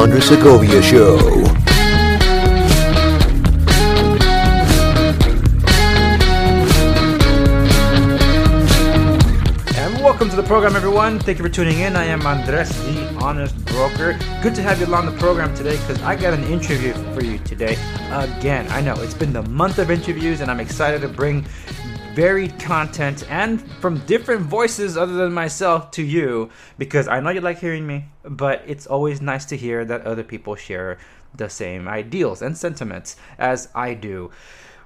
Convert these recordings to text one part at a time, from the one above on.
Andres Segovia Show. And welcome to the program, everyone. Thank you for tuning in. I am Andres, the honest broker. Good to have you on the program today because I got an interview for you today. Again, I know it's been the month of interviews, and I'm excited to bring varied content and from different voices other than myself to you because I know you like hearing me, but it's always nice to hear that other people share the same ideals and sentiments as I do.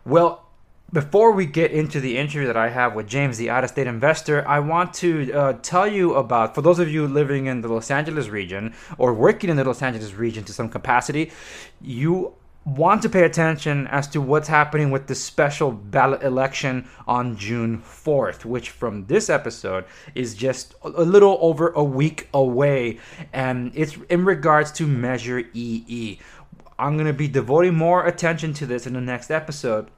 Well, before we get into the interview that I have with James, the out of state investor, I want to uh, tell you about, for those of you living in the Los Angeles region or working in the Los Angeles region to some capacity, you want to pay attention as to what's happening with the special ballot election on June 4th, which from this episode is just a little over a week away. And it's in regards to Measure EE. I'm going to be devoting more attention to this in the next episode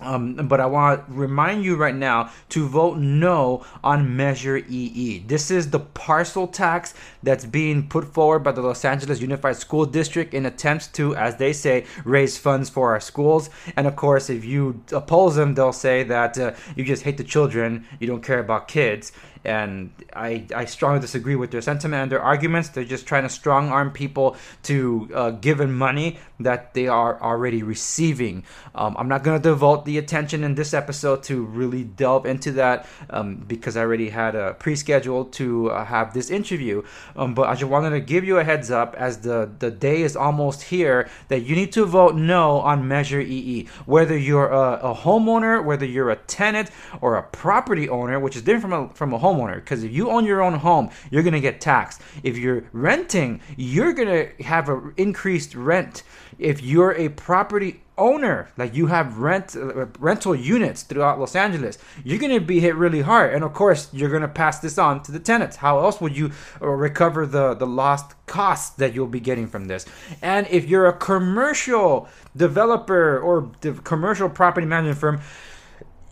um, but I want to remind you right now to vote no on Measure EE. This is the parcel tax that's being put forward by the Los Angeles Unified School District in attempts to, as they say, raise funds for our schools. And of course, if you oppose them, they'll say that uh, you just hate the children, you don't care about kids and I, I strongly disagree with their sentiment and their arguments. They're just trying to strong arm people to uh, give them money that they are already receiving. Um, I'm not going to devote the attention in this episode to really delve into that um, because I already had a pre scheduled to uh, have this interview. Um, but I just wanted to give you a heads up as the, the day is almost here that you need to vote no on Measure EE. Whether you're a, a homeowner, whether you're a tenant or a property owner, which is different from a, from a home homeowner because if you own your own home, you're going to get taxed. If you're renting, you're going to have an increased rent. If you're a property owner, like you have rent uh, rental units throughout Los Angeles, you're going to be hit really hard. And of course, you're going to pass this on to the tenants. How else would you uh, recover the the lost costs that you'll be getting from this? And if you're a commercial developer or the commercial property management firm,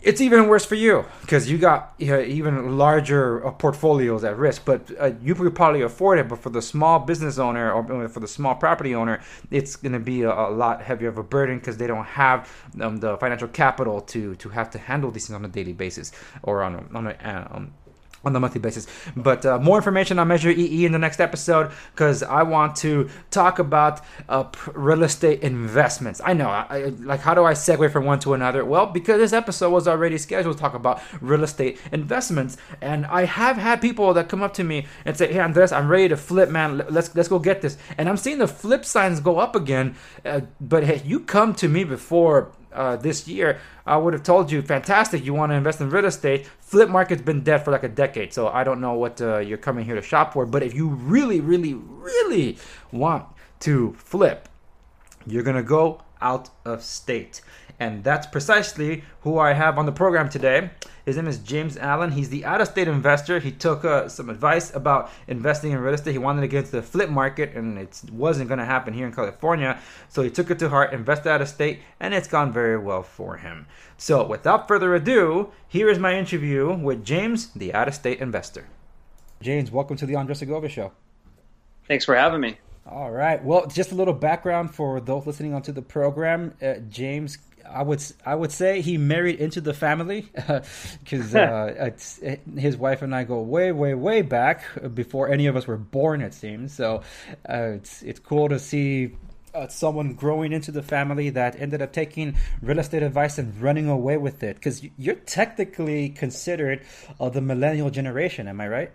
it's even worse for you because you got you know, even larger uh, portfolios at risk. But uh, you could probably afford it. But for the small business owner or for the small property owner, it's going to be a, a, lot heavier of a burden because they don't have um, the financial capital to to have to handle these things on a daily basis or on a, on a um, on the monthly basis. But uh, more information on Measure EE in the next episode because I want to talk about uh, real estate investments. I know, I, like, how do I segue from one to another? Well, because this episode was already scheduled to talk about real estate investments, and I have had people that come up to me and say, "Hey, Andres, I'm ready to flip, man. Let's let's go get this." And I'm seeing the flip signs go up again. Uh, but hey, you come to me before uh, this year, I would have told you, fantastic, you want to invest in real estate. Flip market's been dead for like a decade, so I don't know what uh, you're coming here to shop for. But if you really, really, really want to flip, you're gonna go out of state. And that's precisely who I have on the program today. His name is James Allen. He's the out of state investor. He took uh, some advice about investing in real estate. He wanted to get into the flip market, and it wasn't going to happen here in California. So he took it to heart, invested out of state, and it's gone very well for him. So without further ado, here is my interview with James, the out of state investor. James, welcome to the Andres Segovia Show. Thanks for having me. All right. Well, just a little background for those listening onto the program. Uh, James I would I would say he married into the family because uh, his wife and I go way way way back before any of us were born. It seems so. Uh, it's it's cool to see uh, someone growing into the family that ended up taking real estate advice and running away with it because you're technically considered uh, the millennial generation. Am I right?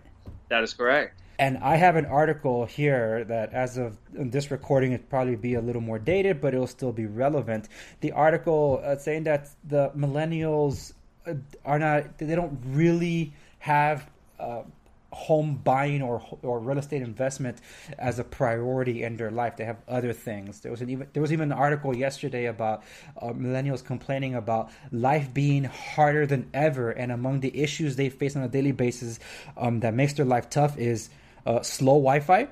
That is correct. And I have an article here that, as of this recording, it probably be a little more dated, but it'll still be relevant. The article uh, saying that the millennials uh, are not, they don't really have uh, home buying or or real estate investment as a priority in their life. They have other things. There was an even there was even an article yesterday about uh, millennials complaining about life being harder than ever, and among the issues they face on a daily basis um, that makes their life tough is uh, slow Wi-Fi,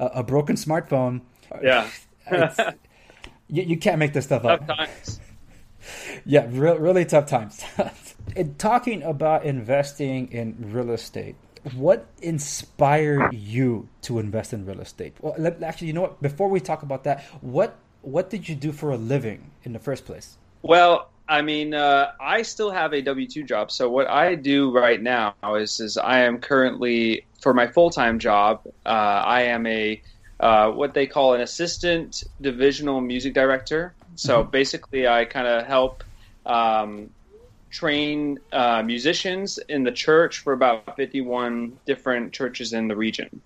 uh, a broken smartphone. Yeah, you, you, can't make this stuff tough up. Times. Yeah, re- really tough times. in talking about investing in real estate, what inspired you to invest in real estate? Well, let, actually, you know what? Before we talk about that, what what did you do for a living in the first place? Well, I mean, uh, I still have a W two job. So what I do right now is is I am currently for my full time job. Uh, I am a uh, what they call an assistant divisional music director. So mm-hmm. basically, I kind of help um, train uh, musicians in the church for about 51 different churches in the region.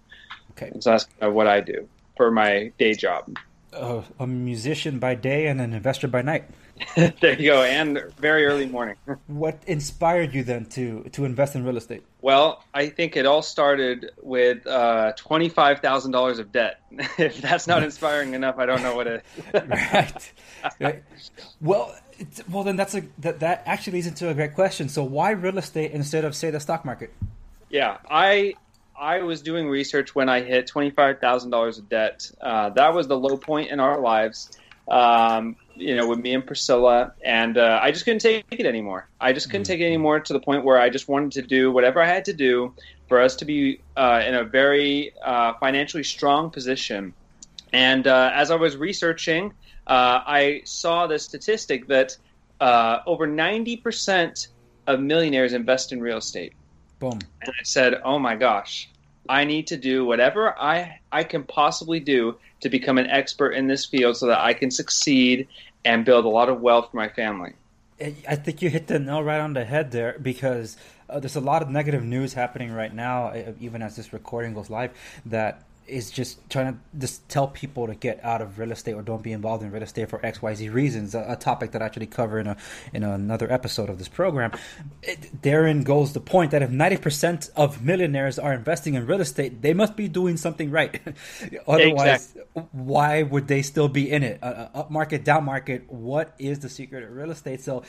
Okay. And so that's kind of what I do for my day job. Uh, a musician by day and an investor by night. there you go, and very early morning. what inspired you then to to invest in real estate? Well, I think it all started with uh, twenty five thousand dollars of debt. if that's not inspiring enough, I don't know what it. right. right. Well, well, then that's a that that actually leads into a great question. So, why real estate instead of say the stock market? Yeah, I I was doing research when I hit twenty five thousand dollars of debt. Uh, that was the low point in our lives. Um, you know, with me and Priscilla, and uh, I just couldn't take it anymore. I just couldn't take it anymore to the point where I just wanted to do whatever I had to do for us to be uh, in a very uh, financially strong position. And uh, as I was researching, uh, I saw the statistic that uh, over 90% of millionaires invest in real estate. Boom. And I said, oh my gosh, I need to do whatever I, I can possibly do to become an expert in this field so that I can succeed and build a lot of wealth for my family. I think you hit the nail right on the head there because uh, there's a lot of negative news happening right now, even as this recording goes live, that is just trying to just tell people to get out of real estate or don't be involved in real estate for X Y Z reasons. A, a topic that I actually cover in a in another episode of this program. It, therein goes the point that if ninety percent of millionaires are investing in real estate, they must be doing something right. Otherwise, exactly. why would they still be in it? Uh, uh, up market, down market. What is the secret of real estate? So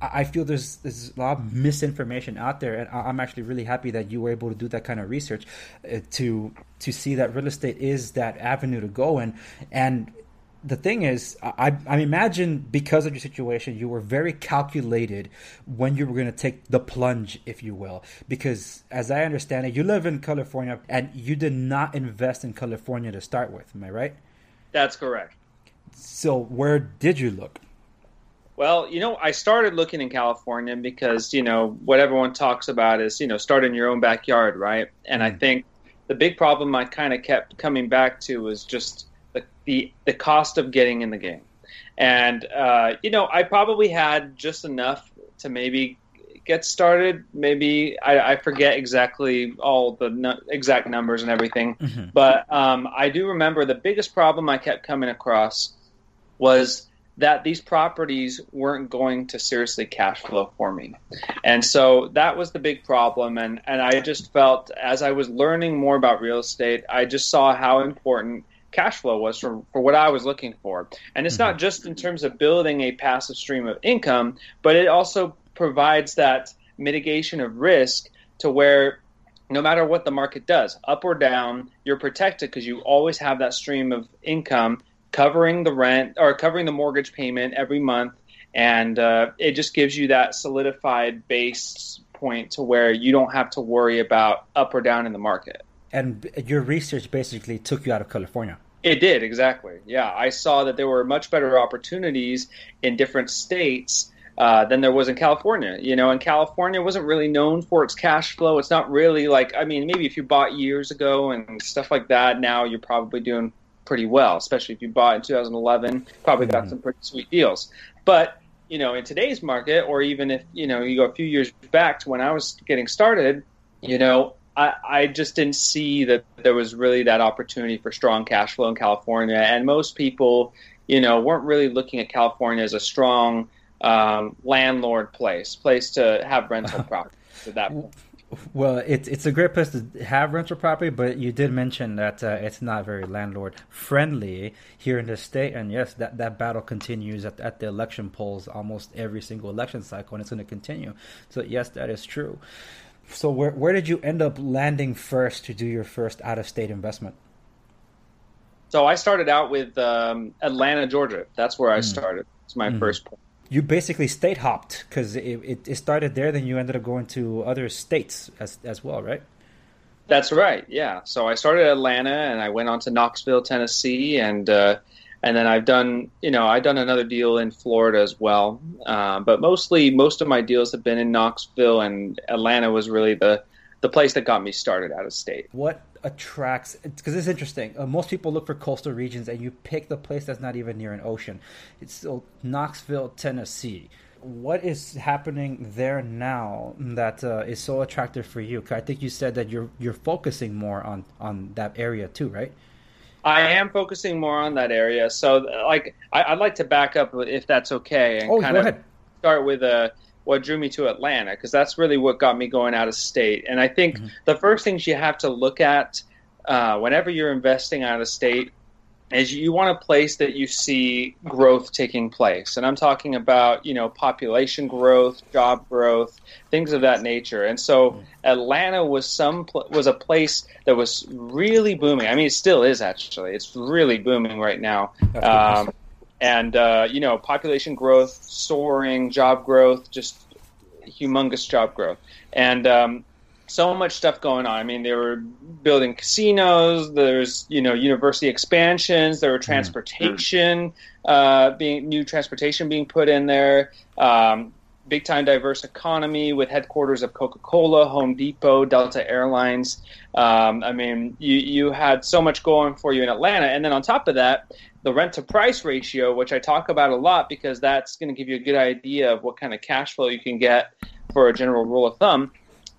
I feel there's there's a lot of misinformation out there, and I'm actually really happy that you were able to do that kind of research uh, to to see that real estate is that avenue to go in. And the thing is, I, I imagine because of your situation, you were very calculated when you were going to take the plunge, if you will. Because as I understand it, you live in California and you did not invest in California to start with. Am I right? That's correct. So where did you look? Well, you know, I started looking in California because, you know, what everyone talks about is, you know, start in your own backyard, right? And mm. I think the big problem I kind of kept coming back to was just the, the, the cost of getting in the game. And, uh, you know, I probably had just enough to maybe get started. Maybe I, I forget exactly all the exact numbers and everything, mm-hmm. but um, I do remember the biggest problem I kept coming across was that these properties weren't going to seriously cash flow for me. And so that was the big problem. And, and I just felt as I was learning more about real estate, I just saw how important cash flow was for, for what I was looking for. And it's not mm-hmm. just in terms of building a passive stream of income, but it also provides that mitigation of risk to where no matter what the market does, up or down, you're protected because you always have that stream of income covering the rent or covering the mortgage payment every month, and uh, it just gives you that solidified base point to where you don't have to worry about up or down in the market. And your research basically took you out of California. It did exactly. Yeah, I saw that there were much better opportunities in different states. Uh, than there was in California. You know, and California wasn't really known for its cash flow. It's not really like, I mean, maybe if you bought years ago and stuff like that, now you're probably doing pretty well, especially if you bought in 2011. Probably got mm-hmm. some pretty sweet deals. But you know, in today's market, or even if you know you go a few years back to when I was getting started, you know, I, I just didn't see that there was really that opportunity for strong cash flow in California, and most people, you know, weren't really looking at California as a strong um, landlord place, place to have rental property at that point. Well, it's it's a great place to have rental property, but you did mention that uh, it's not very landlord friendly here in the state, and yes, that, that battle continues at, at the election polls almost every single election cycle, and it's going to continue. So yes, that is true. So where where did you end up landing first to do your first out of state investment? So I started out with um, Atlanta, Georgia. That's where I mm. started. It's my mm. first point you basically state hopped because it, it, it, started there, then you ended up going to other states as as well, right? That's right. Yeah. So I started Atlanta, and I went on to Knoxville, Tennessee, and uh, and then I've done you know I've done another deal in Florida as well. Uh, but mostly, most of my deals have been in Knoxville, and Atlanta was really the the place that got me started out of state. What attracts because it's interesting. Uh, most people look for coastal regions, and you pick the place that's not even near an ocean. It's still Knoxville, Tennessee what is happening there now that uh, is so attractive for you? I think you said that you're you're focusing more on on that area too, right? I am focusing more on that area. So, like, I, would like to back up if that's okay, and oh, kind of ahead. start with uh, what drew me to Atlanta because that's really what got me going out of state. And I think mm-hmm. the first things you have to look at uh, whenever you're investing out of state is you want a place that you see growth taking place. And i'm talking about you know population growth job growth things of that nature. And so atlanta was some was a place that was really booming. I mean it still is actually. It's really booming right now. Um, and uh, you know population growth soaring job growth just humongous job growth and um, so much stuff going on. I mean, they were building casinos. There's you know university expansions. There were mm-hmm. transportation uh, being new transportation being put in there. Um, big time diverse economy with headquarters of Coca Cola, Home Depot, Delta Airlines. Um, I mean, you you had so much going for you in Atlanta, and then on top of that. The rent to price ratio, which I talk about a lot because that's going to give you a good idea of what kind of cash flow you can get for a general rule of thumb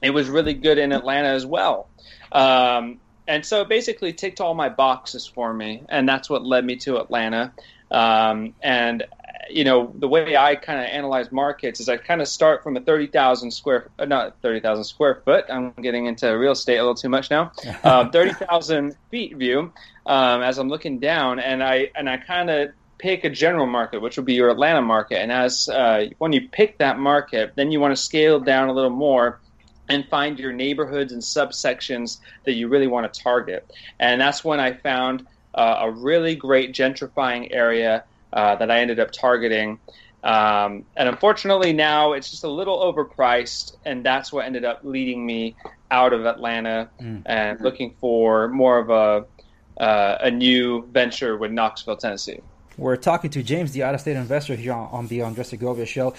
it was really good in Atlanta as well. Um, and so basically ticked all my boxes for me, and that's what led me to Atlanta. Um, and you know the way I kind of analyze markets is I kind of start from a thirty thousand square, uh, not thirty thousand square foot. I'm getting into real estate a little too much now. Uh, thirty thousand feet view um, as I'm looking down, and I and I kind of pick a general market, which would be your Atlanta market. And as uh, when you pick that market, then you want to scale down a little more and find your neighborhoods and subsections that you really want to target. And that's when I found uh, a really great gentrifying area uh, that I ended up targeting. Um, and unfortunately, now it's just a little overpriced, and that's what ended up leading me out of Atlanta mm. and looking for more of a uh, a new venture with Knoxville, Tennessee. We're talking to James, the out-of-state investor here on, on the Andres Segovia show.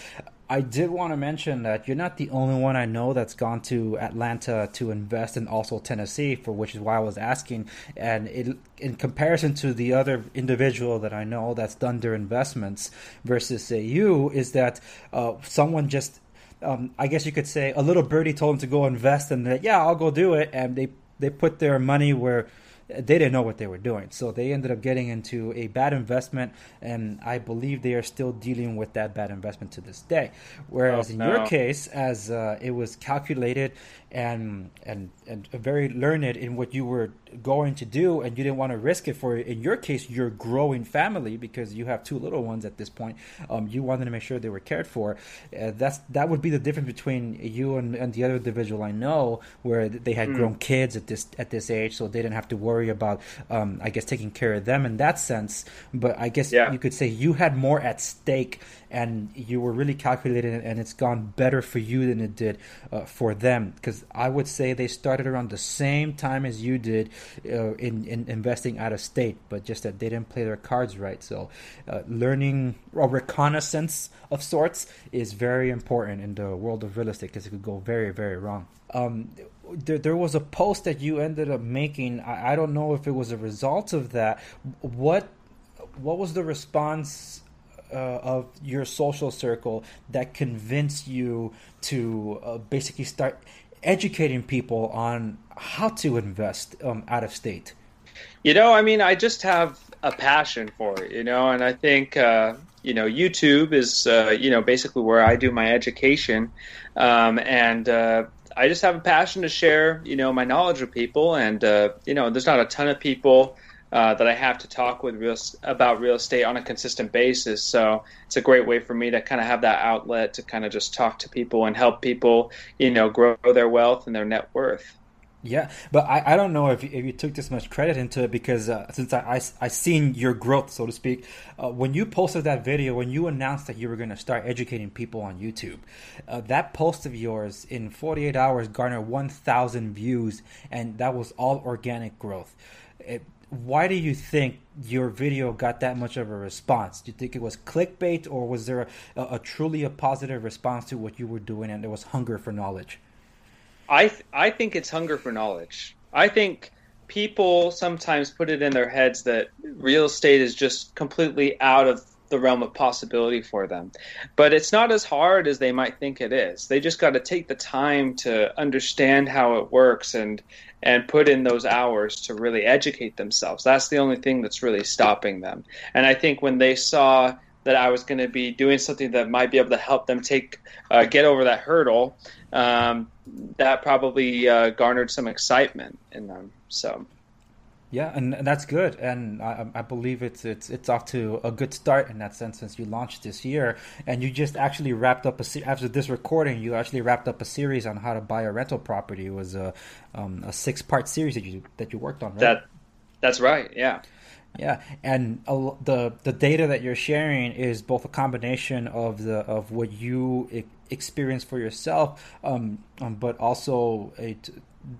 I did want to mention that you're not the only one I know that's gone to Atlanta to invest and also Tennessee, for which is why I was asking. And it, in comparison to the other individual that I know that's done their investments versus say you, is that uh, someone just, um, I guess you could say, a little birdie told them to go invest, and that yeah, I'll go do it, and they they put their money where they didn't know what they were doing. So they ended up getting into a bad investment, and I believe they are still dealing with that bad investment to this day. Whereas oh, in your case, as uh, it was calculated and and and very learned in what you were going to do and you didn't want to risk it for in your case your growing family because you have two little ones at this point um, you wanted to make sure they were cared for uh, that's that would be the difference between you and, and the other individual I know where they had mm. grown kids at this at this age so they didn't have to worry about um, I guess taking care of them in that sense. But I guess yeah. you could say you had more at stake and you were really calculated and it's gone better for you than it did uh, for them. Because I would say they started around the same time as you did uh, in, in investing out of state but just that they didn't play their cards right. So uh, learning a reconnaissance of sorts is very important in the world of real estate because it could go very very wrong. Um, there, there was a post that you ended up making I, I don't know if it was a result of that what what was the response uh, of your social circle that convinced you to uh, basically start educating people on how to invest um, out of state? You know, I mean, I just have a passion for it, you know, and I think, uh, you know, YouTube is, uh, you know, basically where I do my education. Um, and, uh, I just have a passion to share, you know, my knowledge with people. And, uh, you know, there's not a ton of people uh, that I have to talk with real, about real estate on a consistent basis. So it's a great way for me to kind of have that outlet to kind of just talk to people and help people, you know, grow their wealth and their net worth. Yeah, but I, I don't know if, if you took this much credit into it because uh, since I, I, I seen your growth, so to speak, uh, when you posted that video, when you announced that you were going to start educating people on YouTube, uh, that post of yours in 48 hours garnered 1,000 views, and that was all organic growth. It, why do you think your video got that much of a response? Do you think it was clickbait, or was there a, a truly a positive response to what you were doing, and there was hunger for knowledge? I th- I think it's hunger for knowledge. I think people sometimes put it in their heads that real estate is just completely out of the realm of possibility for them. But it's not as hard as they might think it is. They just got to take the time to understand how it works and and put in those hours to really educate themselves. That's the only thing that's really stopping them. And I think when they saw that I was going to be doing something that might be able to help them take uh, get over that hurdle, um, that probably uh, garnered some excitement in them. So. Yeah, and, and that's good, and I, I, believe it's it's it's off to a good start in that sense since you launched this year, and you just actually wrapped up a se- after this recording. You actually wrapped up a series on how to buy a rental property. It was a um, a six part series that you that you worked on. Right? That that's right. Yeah. Yeah, and the the data that you're sharing is both a combination of the of what you experience for yourself, um, um, but also a,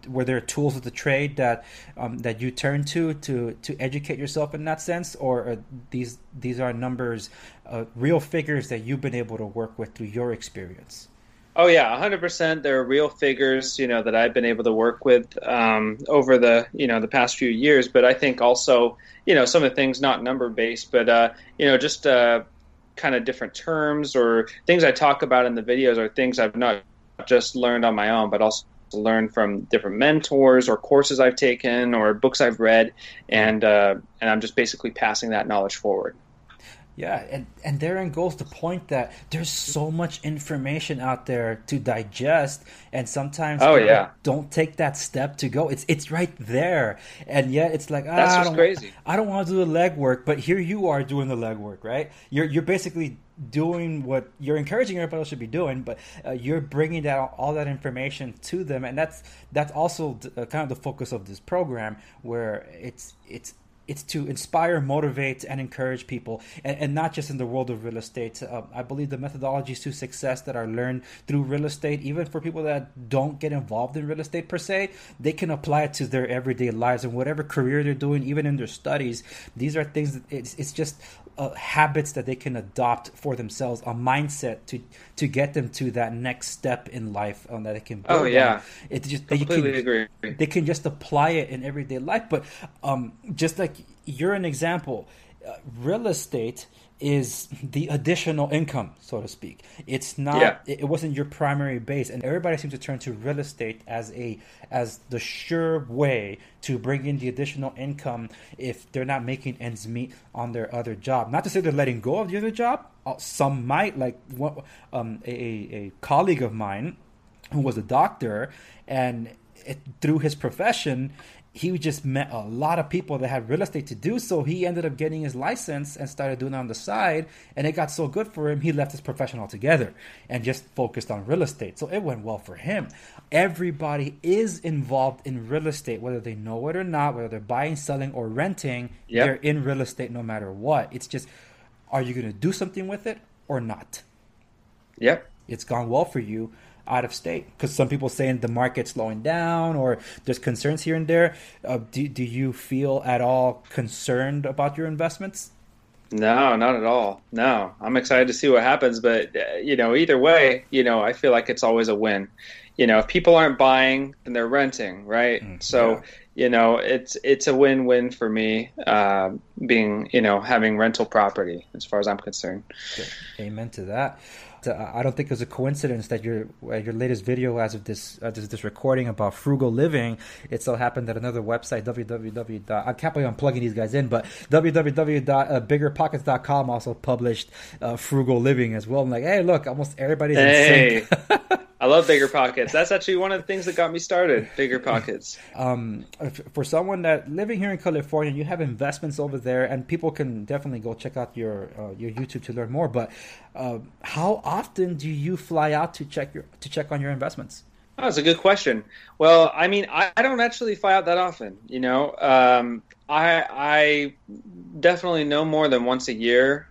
were there tools of the trade that um, that you turn to to to educate yourself in that sense, or these these are numbers, uh, real figures that you've been able to work with through your experience? Oh yeah, 100%. There are real figures, you know, that I've been able to work with um, over the, you know, the past few years. But I think also, you know, some of the things not number based, but uh, you know, just uh, kind of different terms or things I talk about in the videos are things I've not just learned on my own, but also learned from different mentors or courses I've taken or books I've read, and uh, and I'm just basically passing that knowledge forward. Yeah, and, and therein goes the point that there's so much information out there to digest, and sometimes oh yeah, don't take that step to go. It's it's right there, and yet it's like ah, that's I don't, crazy. I don't want to do the legwork, but here you are doing the legwork, right? You're you're basically doing what you're encouraging everybody else should be doing, but uh, you're bringing that all that information to them, and that's that's also uh, kind of the focus of this program, where it's it's it's to inspire, motivate, and encourage people, and, and not just in the world of real estate. Uh, I believe the methodologies to success that are learned through real estate, even for people that don't get involved in real estate per se, they can apply it to their everyday lives and whatever career they're doing, even in their studies. These are things that it's, it's just uh, habits that they can adopt for themselves, a mindset to to get them to that next step in life um, that they can. Build oh yeah, on. it just completely can, agree. They can just apply it in everyday life, but um, just like you're an example, uh, real estate is the additional income, so to speak. It's not. Yeah. It, wasn't your primary base, and everybody seems to turn to real estate as a as the sure way to bring in the additional income if they're not making ends meet on their other job. Not to say they're letting go of the other job. Uh, some might, like um, a, a colleague of mine who was a doctor, and it, through his profession, he just met a lot of people that had real estate to do. So he ended up getting his license and started doing it on the side. And it got so good for him, he left his profession altogether and just focused on real estate. So it went well for him. Everybody is involved in real estate, whether they know it or not, whether they're buying, selling, or renting. Yep. They're in real estate no matter what. It's just, are you going to do something with it or not? Yep. It's gone well for you out of state because some people saying the market's slowing down or there's concerns here and there. Uh, do, do you feel at all concerned about your investments? No, not at all. No, I'm excited to see what happens, but uh, you know, either way, you know, I feel like it's always a win. You know, if people aren't buying, then they're renting, right? Mm, so, yeah. you know, it's it's a win-win for me, uh, being you know having rental property as far as I'm concerned. Amen to that. I don't think it's a coincidence that your uh, your latest video, as of this uh, this, this, recording about frugal living, it so happened that another website, www. I can't believe I'm plugging these guys in, but www.biggerpockets.com also published uh, frugal living as well. I'm like, hey, look, almost everybody's hey. in sync. I love bigger pockets. That's actually one of the things that got me started. Bigger pockets. Um, for someone that living here in California, you have investments over there, and people can definitely go check out your uh, your YouTube to learn more. But uh, how often do you fly out to check your to check on your investments? Oh, that's a good question. Well, I mean, I, I don't actually fly out that often. You know, um, I I definitely know more than once a year.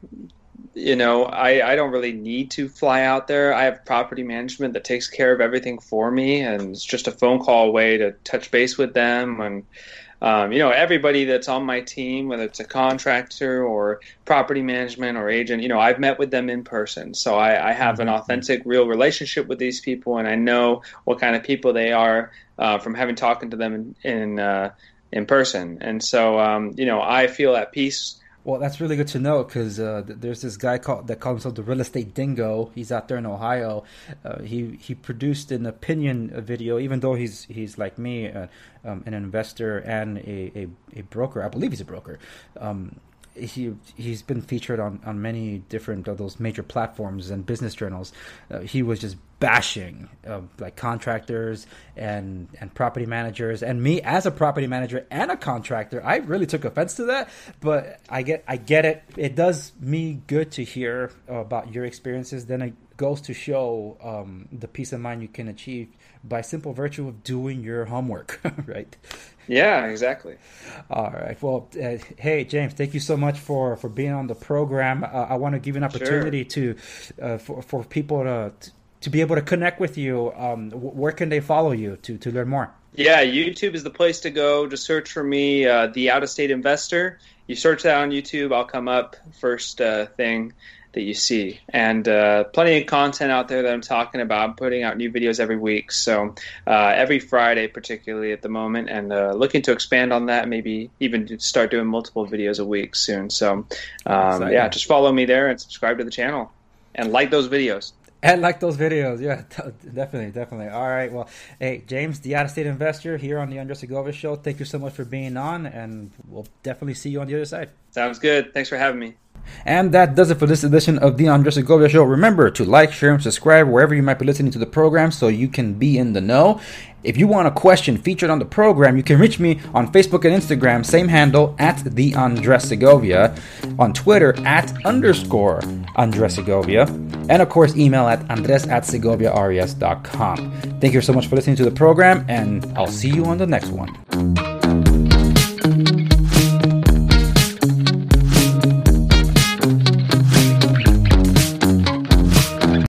You know, I, I don't really need to fly out there. I have property management that takes care of everything for me, and it's just a phone call away to touch base with them and um, you know, everybody that's on my team, whether it's a contractor or property management or agent, you know, I've met with them in person. So I, I have an mm-hmm. authentic, real relationship with these people, and I know what kind of people they are uh, from having talking to them in in, uh, in person. And so, um, you know, I feel at peace well, that's really good to know because uh, there's this guy called that calls himself the Real Estate Dingo. He's out there in Ohio. Uh, he he produced an opinion video, even though he's he's like me, uh, um, an investor and a, a, a, broker. I believe he's a broker. Um, he he's been featured on, on many different of those major platforms and business journals. Uh, he was just bashing uh, like contractors and and property managers and me as a property manager and a contractor. I really took offense to that, but I get I get it. It does me good to hear about your experiences. Then it goes to show um, the peace of mind you can achieve by simple virtue of doing your homework, right? Yeah, exactly. All right. Well, uh, hey James, thank you so much for for being on the program. Uh, I want to give you an opportunity sure. to uh, for for people to to be able to connect with you. Um, where can they follow you to to learn more? Yeah, YouTube is the place to go. Just search for me, uh, the Out of State Investor. You search that on YouTube, I'll come up first uh, thing that you see. And uh, plenty of content out there that I'm talking about. I'm putting out new videos every week, so uh, every Friday, particularly at the moment, and uh, looking to expand on that. Maybe even start doing multiple videos a week soon. So, um, yeah, just follow me there and subscribe to the channel and like those videos. And like those videos, yeah, definitely, definitely. All right, well, hey, James, the out of state investor here on the Andres Segovia show. Thank you so much for being on, and we'll definitely see you on the other side. Sounds good. Thanks for having me. And that does it for this edition of the Andres Segovia Show. Remember to like, share, and subscribe wherever you might be listening to the program so you can be in the know. If you want a question featured on the program, you can reach me on Facebook and Instagram, same handle at the Andres Segovia, on Twitter at underscore Andres Segovia, and of course email at andres at segoviares.com. Thank you so much for listening to the program, and I'll see you on the next one.